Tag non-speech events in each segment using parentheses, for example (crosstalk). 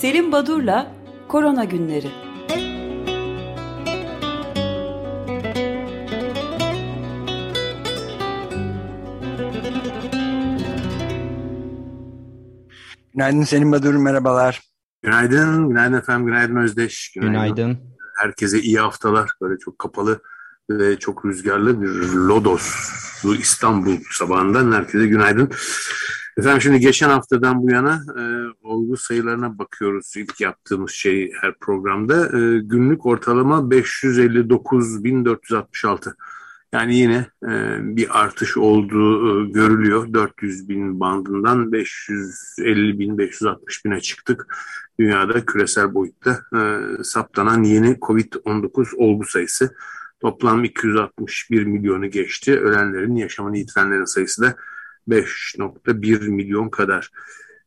Selim Badur'la Korona Günleri. Günaydın Selim Badur, merhabalar. Günaydın, günaydın efendim, günaydın Özdeş. Günaydın. günaydın. Herkese iyi haftalar. Böyle çok kapalı ve çok rüzgarlı bir Lodos, bu İstanbul sabahından herkese günaydın. Efendim şimdi geçen haftadan bu yana e, olgu sayılarına bakıyoruz ilk yaptığımız şey her programda. E, günlük ortalama 559.466. Yani yine e, bir artış olduğu e, görülüyor. 400 bin bandından 550 bin, 560 bine çıktık. Dünyada küresel boyutta e, saptanan yeni COVID-19 olgu sayısı. Toplam 261 milyonu geçti. Ölenlerin, yaşamını yitirenlerin sayısı da 5.1 milyon kadar.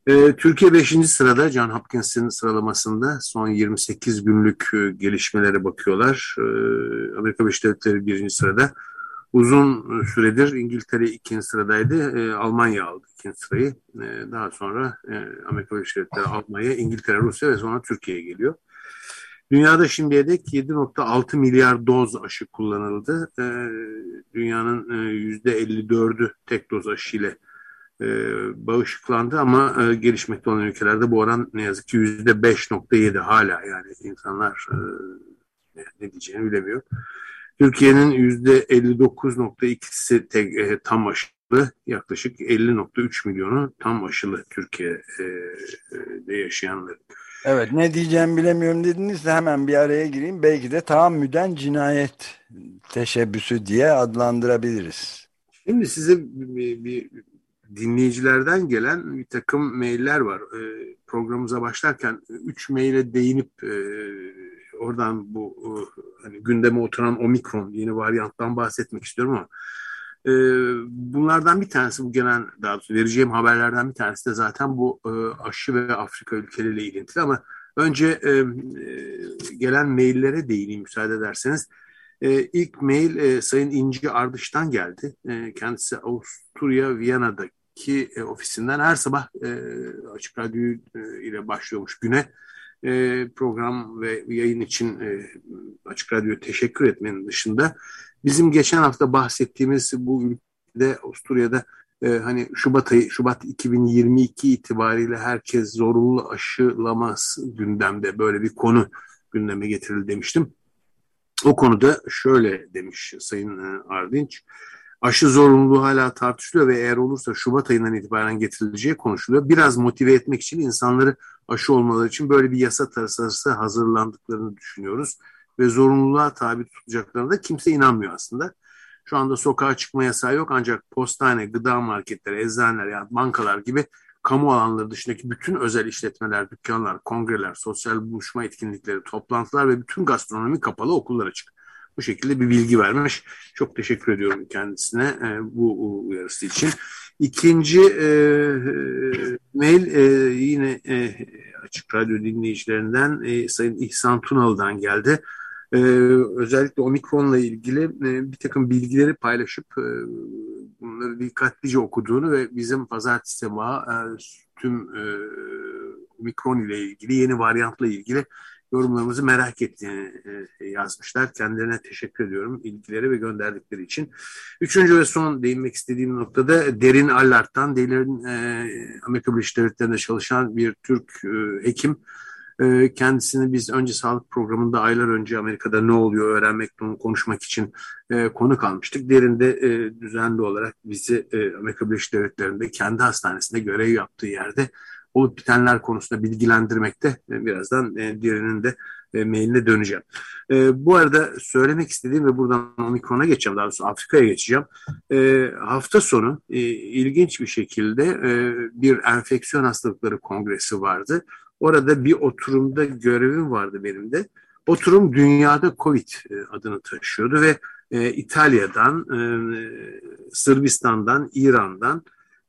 E, Türkiye 5. sırada John Hopkins'in sıralamasında son 28 günlük e, gelişmelere bakıyorlar. E, Amerika Birleşik Devletleri 1. sırada. Uzun süredir İngiltere ikinci sıradaydı. E, Almanya aldı ikinci sırayı. E, daha sonra e, Amerika Birleşik Devletleri, Almanya, İngiltere, Rusya ve sonra Türkiye geliyor. Dünyada şimdiye dek 7.6 milyar doz aşı kullanıldı. E, dünyanın e, %54'ü tek doz aşı ile e, bağışıklandı ama e, gelişmekte olan ülkelerde bu oran ne yazık ki %5.7 hala yani insanlar e, ne diyeceğini bilemiyor. Türkiye'nin %59.2'si tek, e, tam aşılı, yaklaşık 50.3 milyonu tam aşılı Türkiye'de yaşayanlar. Evet ne diyeceğimi bilemiyorum dediniz de hemen bir araya gireyim. Belki de tahammüden cinayet teşebbüsü diye adlandırabiliriz. Şimdi size bir, bir dinleyicilerden gelen bir takım mailler var. E, programımıza başlarken üç maile değinip e, oradan bu e, hani gündeme oturan omikron yeni varyanttan bahsetmek istiyorum ama e, bunlardan bir tanesi bu gelen daha doğrusu vereceğim haberlerden bir tanesi de zaten bu e, aşı ve Afrika ülkeleriyle ilintili ama önce e, e, gelen maillere değineyim müsaade ederseniz. E, ilk mail e, Sayın İnci Ardış'tan geldi. E, kendisi Avusturya Viyana'daki e, ofisinden her sabah e, Açık Radyo e, ile başlıyormuş güne e, program ve yayın için e, Açık Radyo teşekkür etmenin dışında bizim geçen hafta bahsettiğimiz bu ülkede Avusturya'da e, hani Şubat ayı Şubat 2022 itibariyle herkes zorunlu aşılaması gündemde böyle bir konu gündeme getirildi demiştim. O konuda şöyle demiş Sayın e, Ardinç. Aşı zorunluluğu hala tartışılıyor ve eğer olursa Şubat ayından itibaren getirileceği konuşuluyor. Biraz motive etmek için insanları aşı olmaları için böyle bir yasa tasarısı hazırlandıklarını düşünüyoruz. Ve zorunluluğa tabi tutacaklarına da kimse inanmıyor aslında. Şu anda sokağa çıkma yasağı yok ancak postane, gıda marketleri, eczaneler yani bankalar gibi kamu alanları dışındaki bütün özel işletmeler, dükkanlar, kongreler, sosyal buluşma etkinlikleri, toplantılar ve bütün gastronomi kapalı, okullar açık. Bu şekilde bir bilgi vermiş. Çok teşekkür ediyorum kendisine e, bu uyarısı için. İkinci e, e, mail e, yine e, Açık Radyo dinleyicilerinden e, Sayın İhsan Tunalı'dan geldi. E, özellikle Omikron'la ilgili e, bir takım bilgileri paylaşıp e, bunları dikkatlice okuduğunu ve bizim pazartesi sabahı e, tüm e, Omikron ile ilgili, yeni varyantla ilgili yorumlarımızı merak ettiğini e, yazmışlar. Kendilerine teşekkür ediyorum ilgileri ve gönderdikleri için. Üçüncü ve son değinmek istediğim noktada Derin Allart'tan, Derin e, Amerika Birleşik Devletleri'nde çalışan bir Türk e, hekim. E, kendisini biz önce sağlık programında aylar önce Amerika'da ne oluyor öğrenmek, onu konuşmak için e, konuk almıştık. Derin de e, düzenli olarak bizi e, Amerika Birleşik Devletleri'nde kendi hastanesinde görev yaptığı yerde olup bitenler konusunda bilgilendirmekte e, birazdan e, diğerinin de e, mailine döneceğim. E, bu arada söylemek istediğim ve buradan Omikron'a geçeceğim daha doğrusu Afrika'ya geçeceğim. E, hafta sonu e, ilginç bir şekilde e, bir enfeksiyon hastalıkları kongresi vardı. Orada bir oturumda görevim vardı benim de. Oturum dünyada Covid e, adını taşıyordu ve e, İtalya'dan, e, Sırbistan'dan, İran'dan,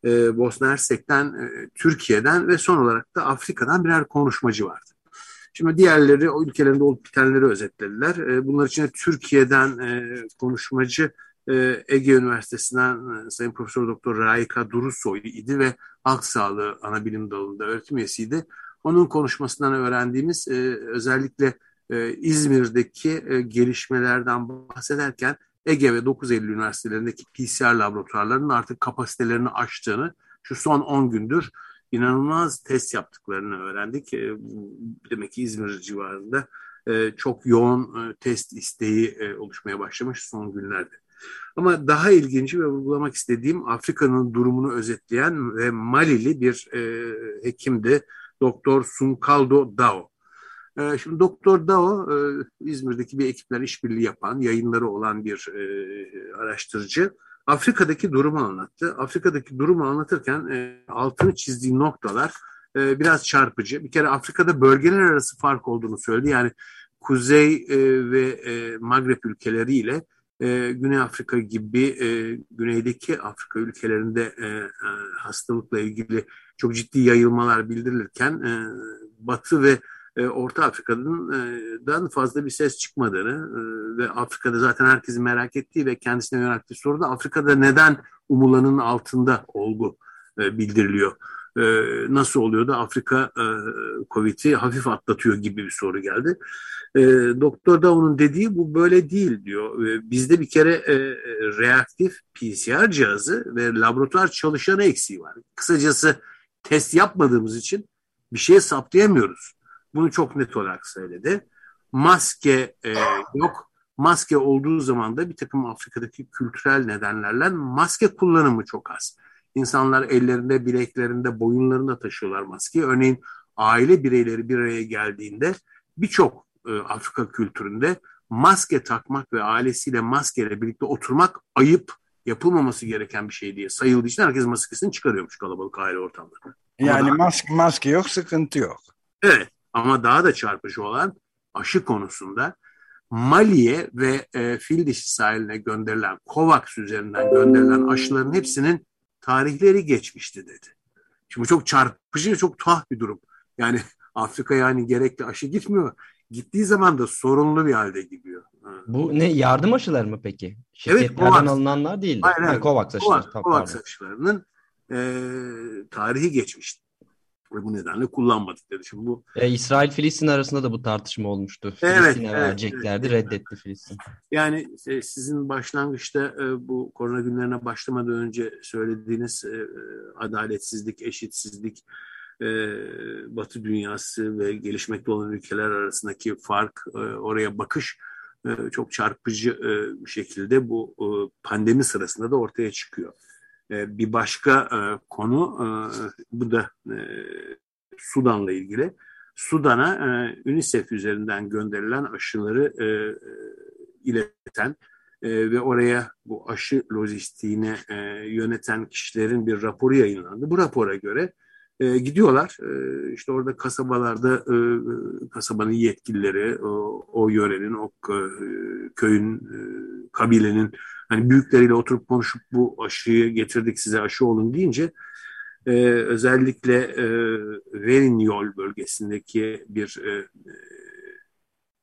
e, Bosna Hersek'ten, e, Türkiye'den ve son olarak da Afrika'dan birer konuşmacı vardı. Şimdi diğerleri o ülkelerinde olup bitenleri özetlediler. E, bunlar içinde Türkiye'den e, konuşmacı e, Ege Üniversitesi'nden e, Sayın Profesör Doktor Raika Durusoy idi ve halk sağlığı ana dalında öğretim üyesiydi. Onun konuşmasından öğrendiğimiz e, özellikle e, İzmir'deki e, gelişmelerden bahsederken Ege ve 9 Eylül üniversitelerindeki PCR laboratuvarlarının artık kapasitelerini aştığını şu son 10 gündür inanılmaz test yaptıklarını öğrendik. E, demek ki İzmir civarında e, çok yoğun e, test isteği e, oluşmaya başlamış son günlerde. Ama daha ilginci ve vurgulamak istediğim Afrika'nın durumunu özetleyen ve Malili bir e, hekimdi. Doktor Sunkaldo Dao. E, şimdi Doktor Dao e, İzmir'deki bir ekipler işbirliği yapan, yayınları olan bir e, araştırıcı. Afrika'daki durumu anlattı. Afrika'daki durumu anlatırken e, altını çizdiği noktalar e, biraz çarpıcı. Bir kere Afrika'da bölgeler arası fark olduğunu söyledi. Yani Kuzey ve Magreb ülkeleriyle e, Güney Afrika gibi e, güneydeki Afrika ülkelerinde e, e, hastalıkla ilgili çok ciddi yayılmalar bildirilirken e, Batı ve e, Orta Afrika'dan fazla bir ses çıkmadığını e, ve Afrika'da zaten herkesin merak ettiği ve kendisine yönelttiği soru da Afrika'da neden umulanın altında olgu e, bildiriliyor. E, nasıl oluyor da Afrika e, Covid'i hafif atlatıyor gibi bir soru geldi. E, doktor da onun dediği bu böyle değil diyor. E, bizde bir kere e, reaktif PCR cihazı ve laboratuvar çalışanı eksiği var. Kısacası test yapmadığımız için bir şey saptayamıyoruz. Bunu çok net olarak söyledi. Maske e, yok. Maske olduğu zaman da bir takım Afrika'daki kültürel nedenlerle maske kullanımı çok az. İnsanlar ellerinde, bileklerinde, boyunlarında taşıyorlar maskeyi. Örneğin aile bireyleri bir araya geldiğinde birçok e, Afrika kültüründe maske takmak ve ailesiyle maskeyle birlikte oturmak ayıp, yapılmaması gereken bir şey diye sayıldığı için herkes maskesini çıkarıyormuş kalabalık aile ortamlarında. Yani daha... maske, maske yok, sıkıntı yok. Evet ama daha da çarpıcı olan aşı konusunda Mali'ye ve e, fil dişi sahiline gönderilen COVAX üzerinden gönderilen aşıların hepsinin tarihleri geçmişti dedi. Şimdi çok çarpıcı ve çok tuhaf bir durum. Yani (laughs) Afrika yani gerekli aşı gitmiyor. Gittiği zaman da sorunlu bir halde gidiyor. Bu ne yardım aşıları mı peki? Şirketlerden evet, alınanlar değil. Hayır, hayır. COVAX aşıları. COVAX, COVAX aşılarının e, tarihi geçmişti ve bu nedenle kullanmadık dedi. Şimdi bu e, İsrail Filistin arasında da bu tartışma olmuştu. Evet, Filistin'e evet, vereceklerdi, evet. reddetti Filistin. Yani e, sizin başlangıçta e, bu korona günlerine başlamadan önce söylediğiniz e, adaletsizlik, eşitsizlik, e, Batı dünyası ve gelişmekte olan ülkeler arasındaki fark, e, oraya bakış e, çok çarpıcı e, bir şekilde bu e, pandemi sırasında da ortaya çıkıyor. E, bir başka e, konu e, bu da Sudan'la ilgili. Sudan'a UNICEF üzerinden gönderilen aşıları ileten ve oraya bu aşı lojistiğini yöneten kişilerin bir raporu yayınlandı. Bu rapora göre e, gidiyorlar e, işte orada kasabalarda e, kasabanın yetkilileri o, yörenin o köyün e, kabilenin hani büyükleriyle oturup konuşup bu aşıyı getirdik size aşı olun deyince e, özellikle e, Verinyol bölgesindeki bir e,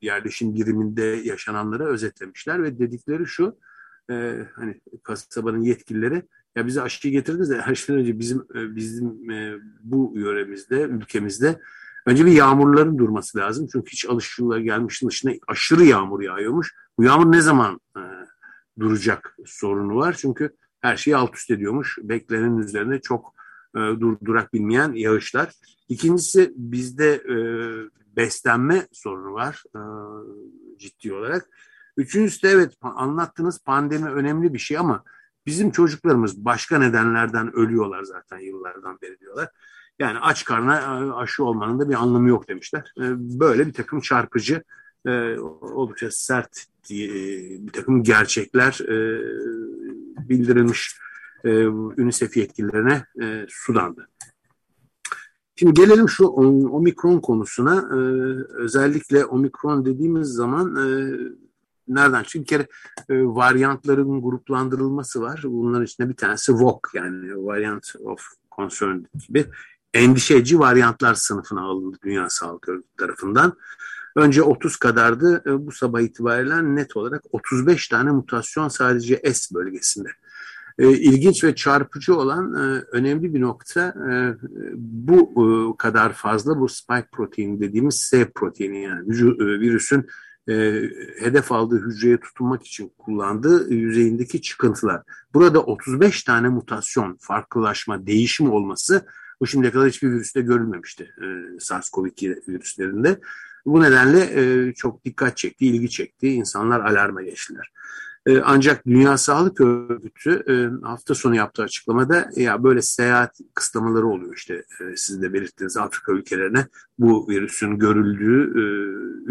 yerleşim biriminde yaşananları özetlemişler ve dedikleri şu e, hani kasabanın yetkilileri ya bize aşıyı getirdiniz de (laughs) her şeyden önce bizim e, bizim e, bu yöremizde, ülkemizde önce bir yağmurların durması lazım. Çünkü hiç alışıla gelmişin dışında aşırı yağmur yağıyormuş. Bu yağmur ne zaman e, duracak sorunu var. Çünkü her şeyi alt üst ediyormuş. Beklenenin üzerine çok e, durdurak bilmeyen yağışlar. İkincisi bizde e, beslenme sorunu var e, ciddi olarak. Üçüncüsü de evet anlattığınız pandemi önemli bir şey ama Bizim çocuklarımız başka nedenlerden ölüyorlar zaten yıllardan beri diyorlar. Yani aç karna e, aşı olmanın da bir anlamı yok demişler. E, böyle bir takım çarpıcı, e, oldukça sert bir takım gerçekler bildirilmiş UNICEF yetkililerine Sudan'da. Şimdi gelelim şu omikron konusuna. Özellikle omikron dediğimiz zaman nereden? Çünkü bir kere e, varyantların gruplandırılması var. Bunların içinde bir tanesi VOC yani Variant of Concern gibi endişeci varyantlar sınıfına alındı Dünya Sağlık Örgütü tarafından. Önce 30 kadardı. E, bu sabah itibariyle net olarak 35 tane mutasyon sadece S bölgesinde E, ilginç ve çarpıcı olan e, önemli bir nokta bu kadar fazla bu spike proteini dediğimiz S proteini yani virüsün hedef aldığı hücreye tutunmak için kullandığı yüzeyindeki çıkıntılar. Burada 35 tane mutasyon, farklılaşma, değişim olması bu şimdiye kadar hiçbir virüste görülmemişti e, SARS-CoV-2 virüslerinde. Bu nedenle e, çok dikkat çekti, ilgi çekti. İnsanlar alarma geçtiler. E, ancak Dünya Sağlık Örgütü e, hafta sonu yaptığı açıklamada ya böyle seyahat kısıtlamaları oluyor işte e, siz de belirttiğiniz Afrika ülkelerine bu virüsün görüldüğü e,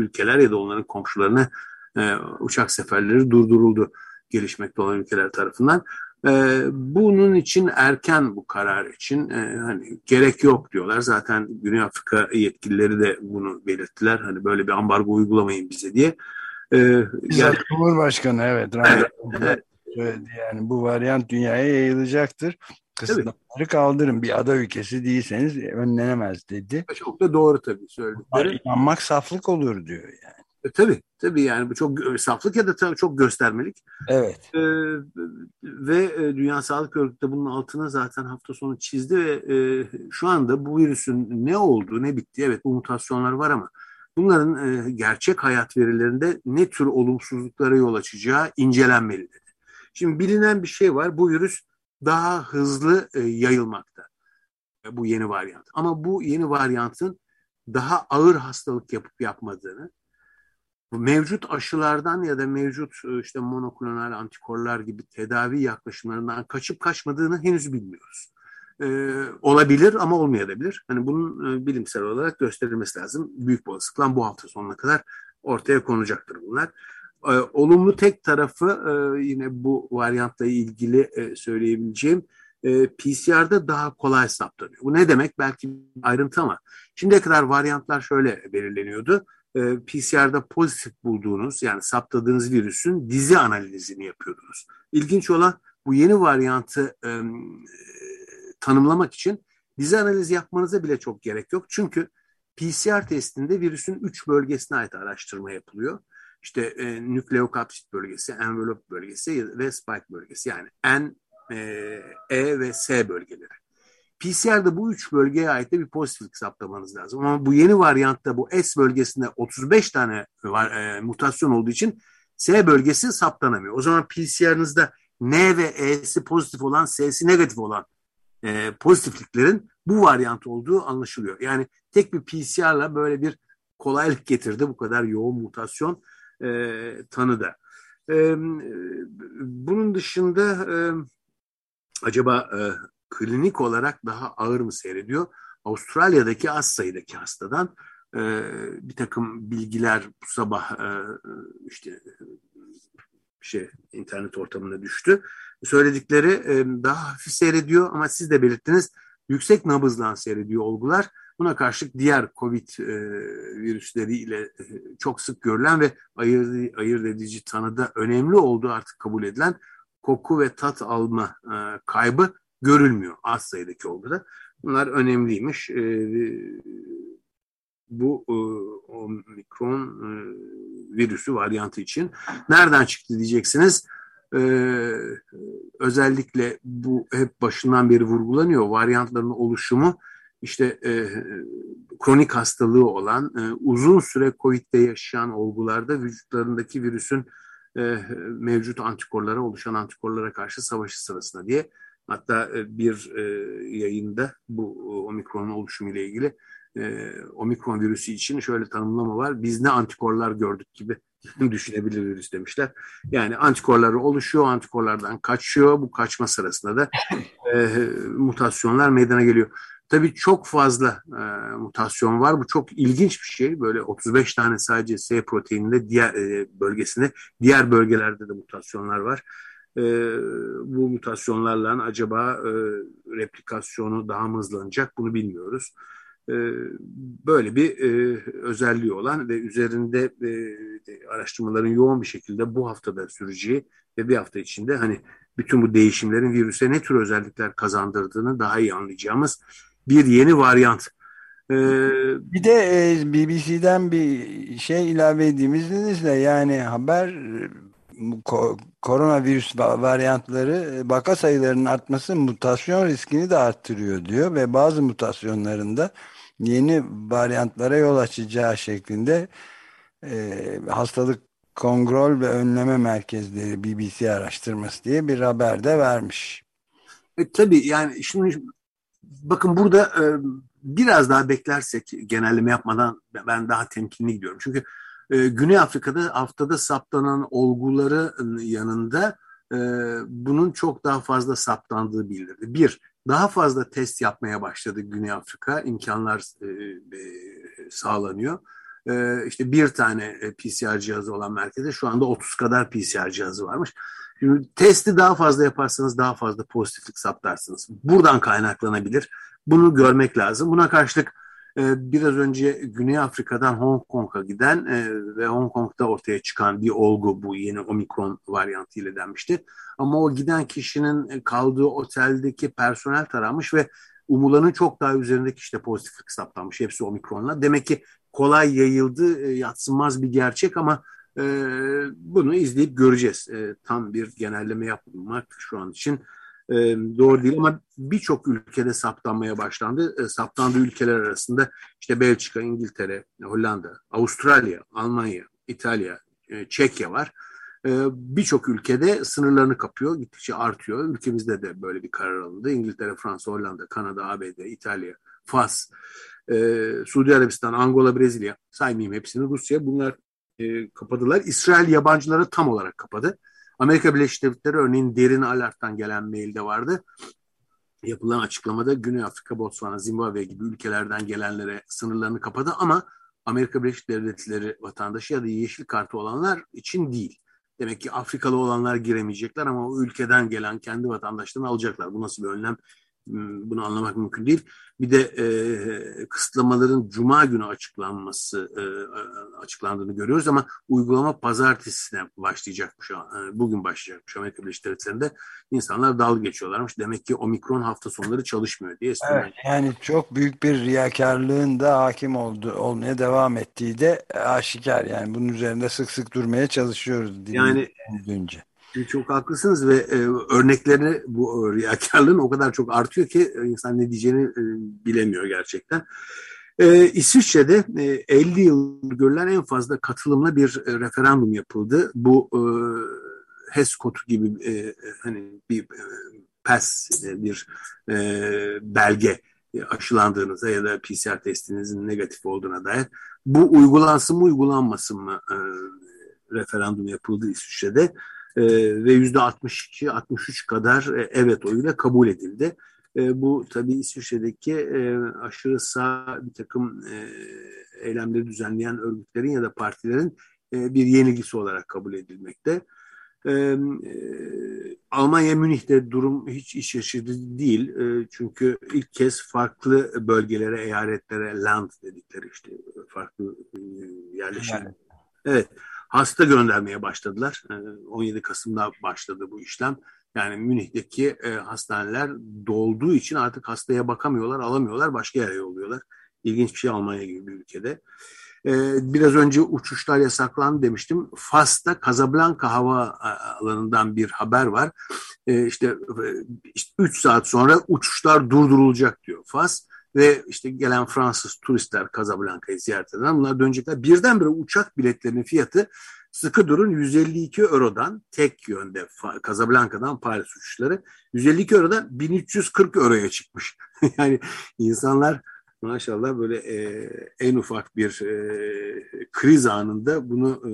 ülkeler ya da onların komşularına e, uçak seferleri durduruldu gelişmekte olan ülkeler tarafından. E, bunun için erken bu karar için e, hani gerek yok diyorlar. Zaten Güney Afrika yetkilileri de bunu belirttiler. Hani böyle bir ambargo uygulamayın bize diye. E, yani, Cumhurbaşkanı evet, söyledi yani bu varyant dünyaya yayılacaktır. Kısıtlamaları kaldırın. Bir ada ülkesi değilseniz önlenemez dedi. Çok da doğru tabii söyledikleri. İnanmak saflık olur diyor yani. E, tabii tabii yani bu çok e, saflık ya da tabii çok göstermelik. Evet. E, ve e, Dünya Sağlık Örgütü de bunun altına zaten hafta sonu çizdi ve e, şu anda bu virüsün ne olduğu ne bitti evet bu mutasyonlar var ama bunların e, gerçek hayat verilerinde ne tür olumsuzluklara yol açacağı incelenmeli dedi. Şimdi bilinen bir şey var bu virüs daha hızlı e, yayılmakta e, bu yeni varyant. Ama bu yeni varyantın daha ağır hastalık yapıp yapmadığını mevcut aşılardan ya da mevcut e, işte monoklonal antikorlar gibi tedavi yaklaşımlarından kaçıp kaçmadığını henüz bilmiyoruz. Ee, olabilir ama olmayabilir. Hani bunun e, bilimsel olarak gösterilmesi lazım. Büyük bir olasılıkla bu hafta sonuna kadar ortaya konacaktır bunlar. Ee, olumlu tek tarafı e, yine bu varyantla ilgili e, söyleyebileceğim e, PCR'da daha kolay saptanıyor. Bu ne demek? Belki ayrıntı ama şimdiye kadar varyantlar şöyle belirleniyordu e, PCR'da pozitif bulduğunuz yani saptadığınız virüsün dizi analizini yapıyordunuz. İlginç olan bu yeni varyantı e, tanımlamak için dizi analizi yapmanıza bile çok gerek yok. Çünkü PCR testinde virüsün üç bölgesine ait araştırma yapılıyor. İşte e, nükleokapsit bölgesi, envelope bölgesi ve spike bölgesi yani N, e, E ve S bölgeleri. PCR'da bu üç bölgeye ait de bir pozitiflik saptamanız lazım. Ama bu yeni varyantta bu S bölgesinde 35 tane var, e, mutasyon olduğu için S bölgesi saptanamıyor. O zaman PCR'ınızda N ve E'si pozitif olan, S'si negatif olan e, pozitifliklerin bu varyant olduğu anlaşılıyor. Yani tek bir PCR'la böyle bir kolaylık getirdi bu kadar yoğun mutasyon e, tanıda. E, bunun dışında e, acaba e, klinik olarak daha ağır mı seyrediyor? Avustralya'daki az sayıdaki hastadan e, bir takım bilgiler bu sabah e, işte şey internet ortamına düştü. Söyledikleri e, daha hafif seyrediyor ama siz de belirttiniz yüksek nabızla seyrediyor olgular. Buna karşılık diğer COVID e, virüsleriyle e, çok sık görülen ve ayırt, ayırt edici tanıda önemli olduğu artık kabul edilen koku ve tat alma e, kaybı görülmüyor az sayıdaki olguda. Bunlar önemliymiş. E, bu e, omikron e, virüsü varyantı için. Nereden çıktı diyeceksiniz. E, özellikle bu hep başından beri vurgulanıyor. Varyantların oluşumu işte e, kronik hastalığı olan, e, uzun süre COVID'de yaşayan olgularda vücutlarındaki virüsün e, mevcut antikorlara, oluşan antikorlara karşı savaşı sırasında diye Hatta e, bir e, yayında bu omikronun oluşumu ile ilgili e, omikron virüsü için şöyle tanımlama var. Biz ne antikorlar gördük gibi (laughs) düşünebilir virüs demişler. Yani antikorları oluşuyor, antikorlardan kaçıyor. Bu kaçma sırasında da e, mutasyonlar meydana geliyor. Tabii çok fazla e, mutasyon var. Bu çok ilginç bir şey. Böyle 35 tane sadece S proteininde diğer e, bölgesinde, diğer bölgelerde de mutasyonlar var e, bu mutasyonlarla acaba e, replikasyonu daha mı hızlanacak bunu bilmiyoruz. E, böyle bir e, özelliği olan ve üzerinde e, araştırmaların yoğun bir şekilde bu haftada süreceği ve bir hafta içinde hani bütün bu değişimlerin virüse ne tür özellikler kazandırdığını daha iyi anlayacağımız bir yeni varyant. Ee, bir de e, BBC'den bir şey ilave edeyim izninizle yani haber koronavirüs varyantları vaka sayılarının artması mutasyon riskini de arttırıyor diyor ve bazı mutasyonlarında yeni varyantlara yol açacağı şeklinde e, hastalık kontrol ve önleme merkezleri BBC araştırması diye bir haber de vermiş. E, tabii yani şimdi bakın burada e, biraz daha beklersek genelleme yapmadan ben daha temkinli gidiyorum. Çünkü e, Güney Afrika'da haftada saptanan olguların yanında e, bunun çok daha fazla saptandığı bildirdi. Bir, daha fazla test yapmaya başladı Güney Afrika. imkanlar e, e, sağlanıyor. E, işte bir tane e, PCR cihazı olan merkezde şu anda 30 kadar PCR cihazı varmış. Şimdi testi daha fazla yaparsanız daha fazla pozitiflik saptarsınız. Buradan kaynaklanabilir. Bunu görmek lazım. Buna karşılık e, biraz önce Güney Afrika'dan Hong Kong'a giden e, ve Hong Kong'da ortaya çıkan bir olgu bu yeni omikron varyantı ile denmişti. Ama o giden kişinin kaldığı oteldeki personel taranmış ve umulanın çok daha üzerindeki işte pozitiflik saptanmış. Hepsi omikronla. Demek ki kolay yayıldı, e, yatsınmaz bir gerçek ama e, bunu izleyip göreceğiz. Tam bir genelleme yapmak şu an için e, doğru değil ama birçok ülkede saptanmaya başlandı. E, saptandığı ülkeler arasında işte Belçika, İngiltere, Hollanda, Avustralya, Almanya, İtalya, e, Çekya var. E, birçok ülkede sınırlarını kapıyor, gittikçe artıyor. Ülkemizde de böyle bir karar alındı. İngiltere, Fransa, Hollanda, Kanada, ABD, İtalya, Fas, e, Suudi Arabistan, Angola, Brezilya saymayayım hepsini Rusya bunlar e, kapadılar. İsrail yabancıları tam olarak kapadı. Amerika Birleşik Devletleri örneğin derin alerttan gelen mailde vardı. Yapılan açıklamada Güney Afrika, Botswana, Zimbabwe gibi ülkelerden gelenlere sınırlarını kapadı ama Amerika Birleşik Devletleri vatandaşı ya da yeşil kartı olanlar için değil. Demek ki Afrikalı olanlar giremeyecekler ama o ülkeden gelen kendi vatandaşlarını alacaklar. Bu nasıl bir önlem bunu anlamak mümkün değil. Bir de e, kısıtlamaların cuma günü açıklanması e, açıklandığını görüyoruz ama uygulama pazartesine başlayacakmış. E, bugün başlayacakmış Amerika Birleşik Devletleri'nde. insanlar dalga geçiyorlarmış. Demek ki omikron hafta sonları çalışmıyor diye. Evet, yani çok büyük bir riyakarlığın da hakim oldu, olmaya devam ettiği de aşikar. Yani bunun üzerinde sık sık durmaya çalışıyoruz. Yani önce. Çok haklısınız ve e, örneklerini bu e, riyakarlığın o kadar çok artıyor ki e, insan ne diyeceğini e, bilemiyor gerçekten. E, İsviçre'de e, 50 yıl görülen en fazla katılımlı bir e, referandum yapıldı. Bu e, HES kodu gibi e, hani bir e, PES e, bir e, belge e, aşılandığınıza ya da PCR testinizin negatif olduğuna dair bu uygulansın mı uygulanmasın mı e, referandum yapıldı İsviçre'de e, ve yüzde 62-63 kadar e, evet oyuyla kabul edildi. E, bu tabii İsviçre'deki e, aşırı sağ bir takım e, eylemleri düzenleyen örgütlerin ya da partilerin e, bir yenilgisi olarak kabul edilmekte. E, e, Almanya Münih'te durum hiç iş yaşadı değil. E, çünkü ilk kez farklı bölgelere, eyaletlere land dedikleri işte farklı e, yerleşim. Yani. Evet hasta göndermeye başladılar. 17 ee, Kasım'da başladı bu işlem. Yani Münih'teki e, hastaneler dolduğu için artık hastaya bakamıyorlar, alamıyorlar, başka yere yolluyorlar. İlginç bir şey Almanya gibi bir ülkede. Ee, biraz önce uçuşlar yasaklandı demiştim. Fas'ta Casablanca hava alanından bir haber var. Ee, işte, işte 3 saat sonra uçuşlar durdurulacak diyor Fas ve işte gelen Fransız turistler Casablanca'yı ziyaret eden bunlar dönecekler. Birdenbire uçak biletlerinin fiyatı sıkı durun 152 Euro'dan tek yönde Casablanca'dan Paris uçuşları 152 Euro'dan 1340 Euro'ya çıkmış. (laughs) yani insanlar maşallah böyle e, en ufak bir e, kriz anında bunu e,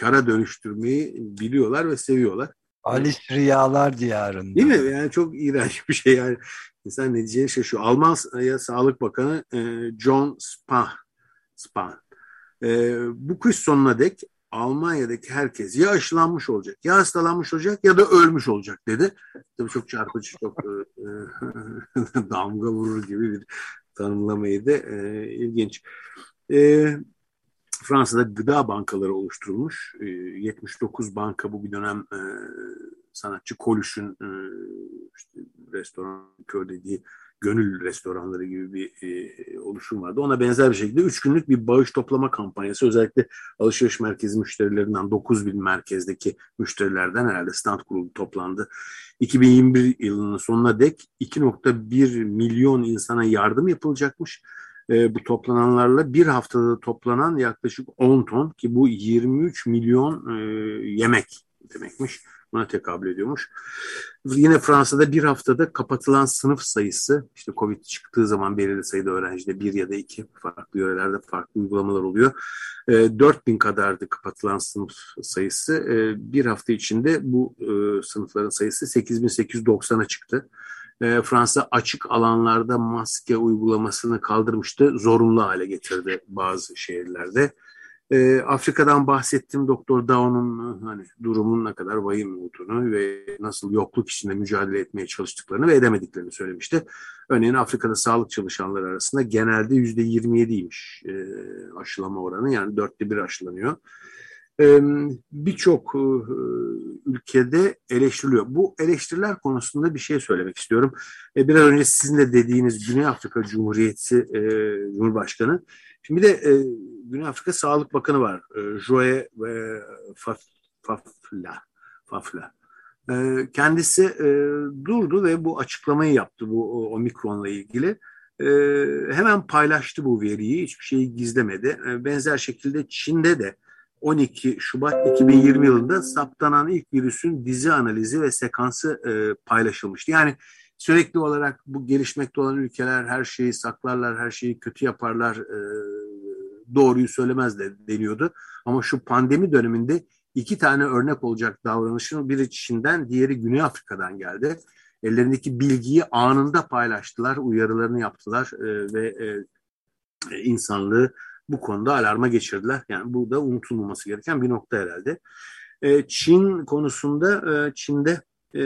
kara dönüştürmeyi biliyorlar ve seviyorlar. Alice Riyalar diyarında. Değil mi? Yani çok iğrenç bir şey yani. İnsan ne diyeceğini şaşıyor. Almanya Sağlık Bakanı e, John Spahn, Spahn e, bu kış sonuna dek Almanya'daki herkes ya aşılanmış olacak, ya hastalanmış olacak ya da ölmüş olacak dedi. Tabii çok çarpıcı, çok e, (laughs) damga vurur gibi bir tanımlamaydı. İlginç. E, Fransa'da gıda bankaları oluşturulmuş. E, 79 banka bu bir dönem e, sanatçı Kolüş'ün e, işte restoran kör dediği gönül restoranları gibi bir e, oluşum vardı. Ona benzer bir şekilde üç günlük bir bağış toplama kampanyası özellikle alışveriş merkezi müşterilerinden 9 bin merkezdeki müşterilerden herhalde stand kurulu toplandı. 2021 yılının sonuna dek 2.1 milyon insana yardım yapılacakmış. E, bu toplananlarla bir haftada toplanan yaklaşık 10 ton ki bu 23 milyon e, yemek demekmiş buna tekabül ediyormuş. Yine Fransa'da bir haftada kapatılan sınıf sayısı işte Covid çıktığı zaman belirli sayıda öğrencide bir ya da iki farklı yörelerde farklı uygulamalar oluyor. E, ee, 4000 kadardı kapatılan sınıf sayısı. E, bir hafta içinde bu e, sınıfların sayısı 8890'a çıktı. E, Fransa açık alanlarda maske uygulamasını kaldırmıştı. Zorunlu hale getirdi bazı şehirlerde. E, Afrika'dan bahsettim Doktor Dao'nun hani durumun ne kadar vahim olduğunu ve nasıl yokluk içinde mücadele etmeye çalıştıklarını ve edemediklerini söylemişti. Örneğin Afrika'da sağlık çalışanları arasında genelde yüzde 27'ymiş e, aşılama oranı yani dörtte bir aşılanıyor. E, Birçok e, ülkede eleştiriliyor. Bu eleştiriler konusunda bir şey söylemek istiyorum. E, biraz önce sizin de dediğiniz Güney Afrika Cumhuriyeti e, Cumhurbaşkanı Şimdi bir de e, Güney Afrika Sağlık Bakanı var. E, Joe ve Fafla. Fafla. E, kendisi e, durdu ve bu açıklamayı yaptı bu omikronla ilgili. E, hemen paylaştı bu veriyi. Hiçbir şeyi gizlemedi. E, benzer şekilde Çin'de de 12 Şubat 2020 yılında saptanan ilk virüsün dizi analizi ve sekansı e, paylaşılmıştı. Yani sürekli olarak bu gelişmekte olan ülkeler her şeyi saklarlar, her şeyi kötü yaparlar, e, doğruyu söylemez de deniyordu. Ama şu pandemi döneminde iki tane örnek olacak davranışın biri Çin'den, diğeri Güney Afrika'dan geldi. Ellerindeki bilgiyi anında paylaştılar, uyarılarını yaptılar e, ve e, insanlığı bu konuda alarma geçirdiler. Yani bu da unutulmaması gereken bir nokta herhalde. E, Çin konusunda e, Çin'de e,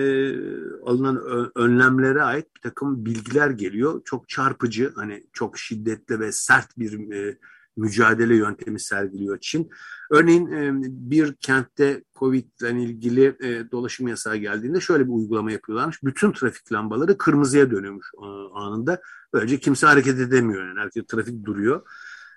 alınan önlemlere ait bir takım bilgiler geliyor. Çok çarpıcı, hani çok şiddetli ve sert bir e, mücadele yöntemi sergiliyor Çin. Örneğin e, bir kentte Covid ile ilgili e, dolaşım yasağı geldiğinde şöyle bir uygulama yapıyorlarmış. Bütün trafik lambaları kırmızıya dönüyormuş e, anında. Böylece kimse hareket edemiyor. Yani herkes trafik duruyor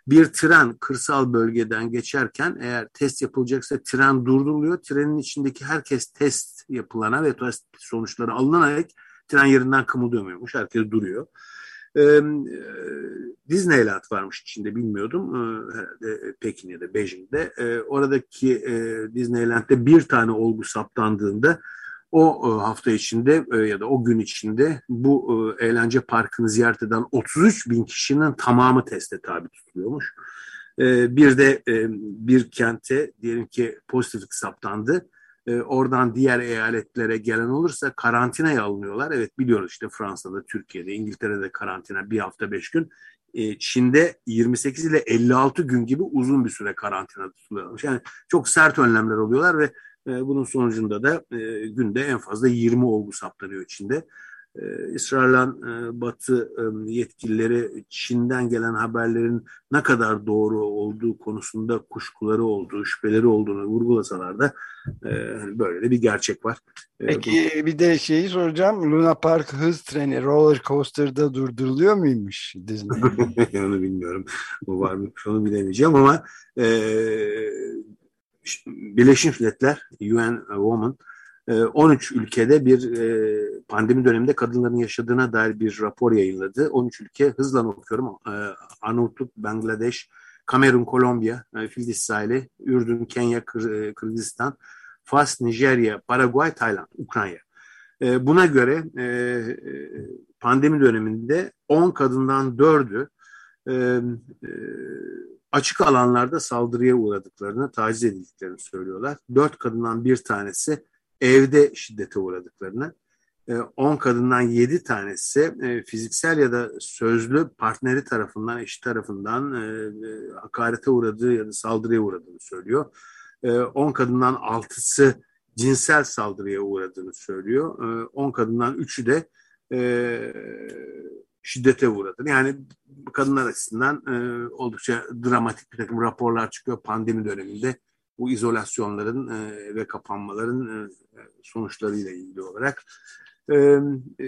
bir tren kırsal bölgeden geçerken eğer test yapılacaksa tren durduruluyor. Trenin içindeki herkes test yapılana ve test sonuçları alınarak tren yerinden kımıldamıyormuş. Herkes duruyor. Ee, Disneyland varmış içinde bilmiyordum. Ee, herhalde Pekin ya da Beijing'de. Ee, oradaki e, Disneyland'de bir tane olgu saptandığında o e, hafta içinde e, ya da o gün içinde bu e, eğlence parkını ziyaret eden 33 bin kişinin tamamı teste tabi tutuluyormuş. Bir de bir kente diyelim ki pozitiflik saptandı. Oradan diğer eyaletlere gelen olursa karantinaya alınıyorlar. Evet biliyoruz işte Fransa'da, Türkiye'de, İngiltere'de karantina bir hafta beş gün. Çin'de 28 ile 56 gün gibi uzun bir süre karantina tutuluyormuş. Yani çok sert önlemler oluyorlar ve e, bunun sonucunda da e, günde en fazla 20 olgu saptanıyor içinde. E, İsrail'den e, Batı e, yetkilileri Çin'den gelen haberlerin ne kadar doğru olduğu konusunda kuşkuları olduğu, şüpheleri olduğunu vurgulasalar da e, hani böyle de bir gerçek var. Peki bir de şeyi soracağım. Luna Park hız treni roller coaster'da durduruluyor muymuş Disney? (laughs) onu bilmiyorum. Bu var mı? Onu bilemeyeceğim ama e, Birleşmiş Milletler UN Women 13 e, ülkede bir e, pandemi döneminde kadınların yaşadığına dair bir rapor yayınladı. 13 ülke hızla okuyorum. E, Arnavutluk, Bangladeş, Kamerun, Kolombiya, Fildis sahili, Ürdün, Kenya, Kırgızistan, Fas, Nijerya, Paraguay, Tayland, Ukrayna. Buna göre pandemi döneminde 10 kadından 4'ü açık alanlarda saldırıya uğradıklarını, taciz edildiklerini söylüyorlar. Dört kadından bir tanesi evde şiddete uğradıklarını, e, on kadından yedi tanesi e, fiziksel ya da sözlü partneri tarafından, eşi tarafından e, hakarete uğradığı ya da saldırıya uğradığını söylüyor. On kadından altısı cinsel saldırıya uğradığını söylüyor. On kadından üçü de şiddete uğradı. Yani kadınlar açısından e, oldukça dramatik bir takım raporlar çıkıyor pandemi döneminde. Bu izolasyonların e, ve kapanmaların e, sonuçlarıyla ilgili olarak. E, e,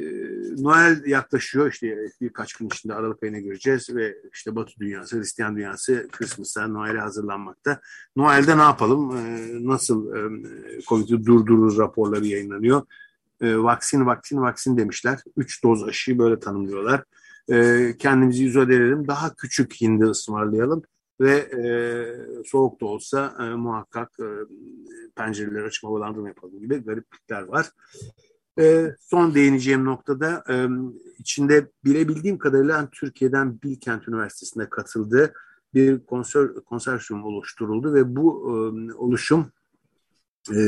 Noel yaklaşıyor işte birkaç gün içinde Aralık ayına gireceğiz ve işte Batı dünyası, Hristiyan dünyası Christmas'a, Noel'e hazırlanmakta. Noel'de ne yapalım, e, nasıl e, Covid'i durdurur raporları yayınlanıyor. E, vaksin, vaksin, vaksin demişler. Üç doz aşıyı böyle tanımlıyorlar. E, kendimizi izole edelim, daha küçük hindi ısmarlayalım ve e, soğuk da olsa e, muhakkak e, pencereleri açıp havalandırma yapalım gibi gariplikler var. E, son değineceğim noktada e, içinde bilebildiğim kadarıyla Türkiye'den Bilkent Üniversitesi'nde katıldığı bir konser, konsorsiyum oluşturuldu ve bu e, oluşum e,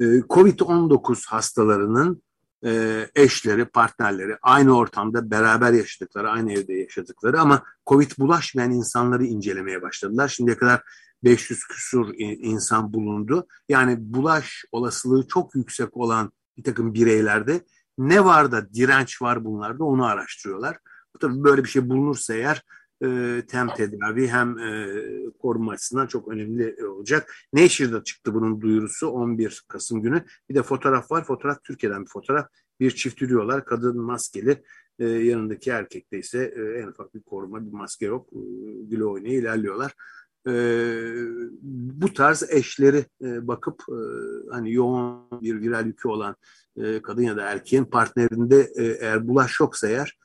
e, COVID-19 hastalarının e, eşleri, partnerleri aynı ortamda beraber yaşadıkları, aynı evde yaşadıkları ama Covid bulaşmayan insanları incelemeye başladılar. Şimdiye kadar 500 küsur insan bulundu. Yani bulaş olasılığı çok yüksek olan bir takım bireylerde ne var da direnç var bunlarda onu araştırıyorlar. Tabii böyle bir şey bulunursa eğer hem tedavi hem e, koruma açısından çok önemli olacak. Nature'da çıktı bunun duyurusu 11 Kasım günü. Bir de fotoğraf var. Fotoğraf Türkiye'den bir fotoğraf. Bir çift yürüyorlar. Kadın maskeli. E, yanındaki erkekte ise e, en ufak bir koruma, bir maske yok. E, güle oynaya ilerliyorlar. E, bu tarz eşleri e, bakıp e, hani yoğun bir viral yükü olan e, kadın ya da erkeğin partnerinde e, eğer bulaş yoksa eğer e,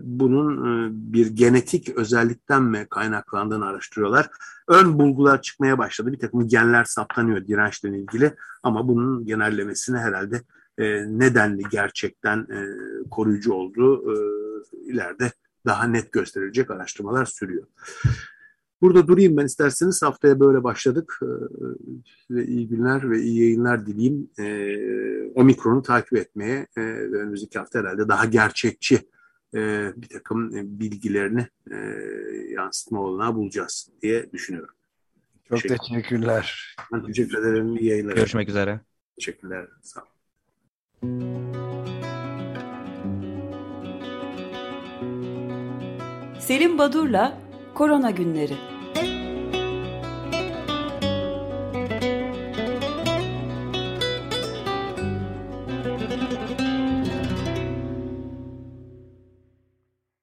bunun e, bir genetik özellikten mi kaynaklandığını araştırıyorlar. Ön bulgular çıkmaya başladı. Bir takım genler saptanıyor dirençle ilgili ama bunun genellemesini herhalde e, nedenli gerçekten koruyucu olduğu ileride daha net gösterilecek araştırmalar sürüyor. Burada durayım ben isterseniz haftaya böyle başladık ve iyi günler ve iyi yayınlar dileyim. Omikron'u takip etmeye ve önümüzdeki hafta herhalde daha gerçekçi e, bir takım e, bilgilerini e, yansıtma olanağı bulacağız diye düşünüyorum. Çok teşekkür. teşekkürler. Ben teşekkür ederim. İyi yayınlar. Görüşmek üzere. Teşekkürler. Sağ olun. Selim Badur'la Korona Günleri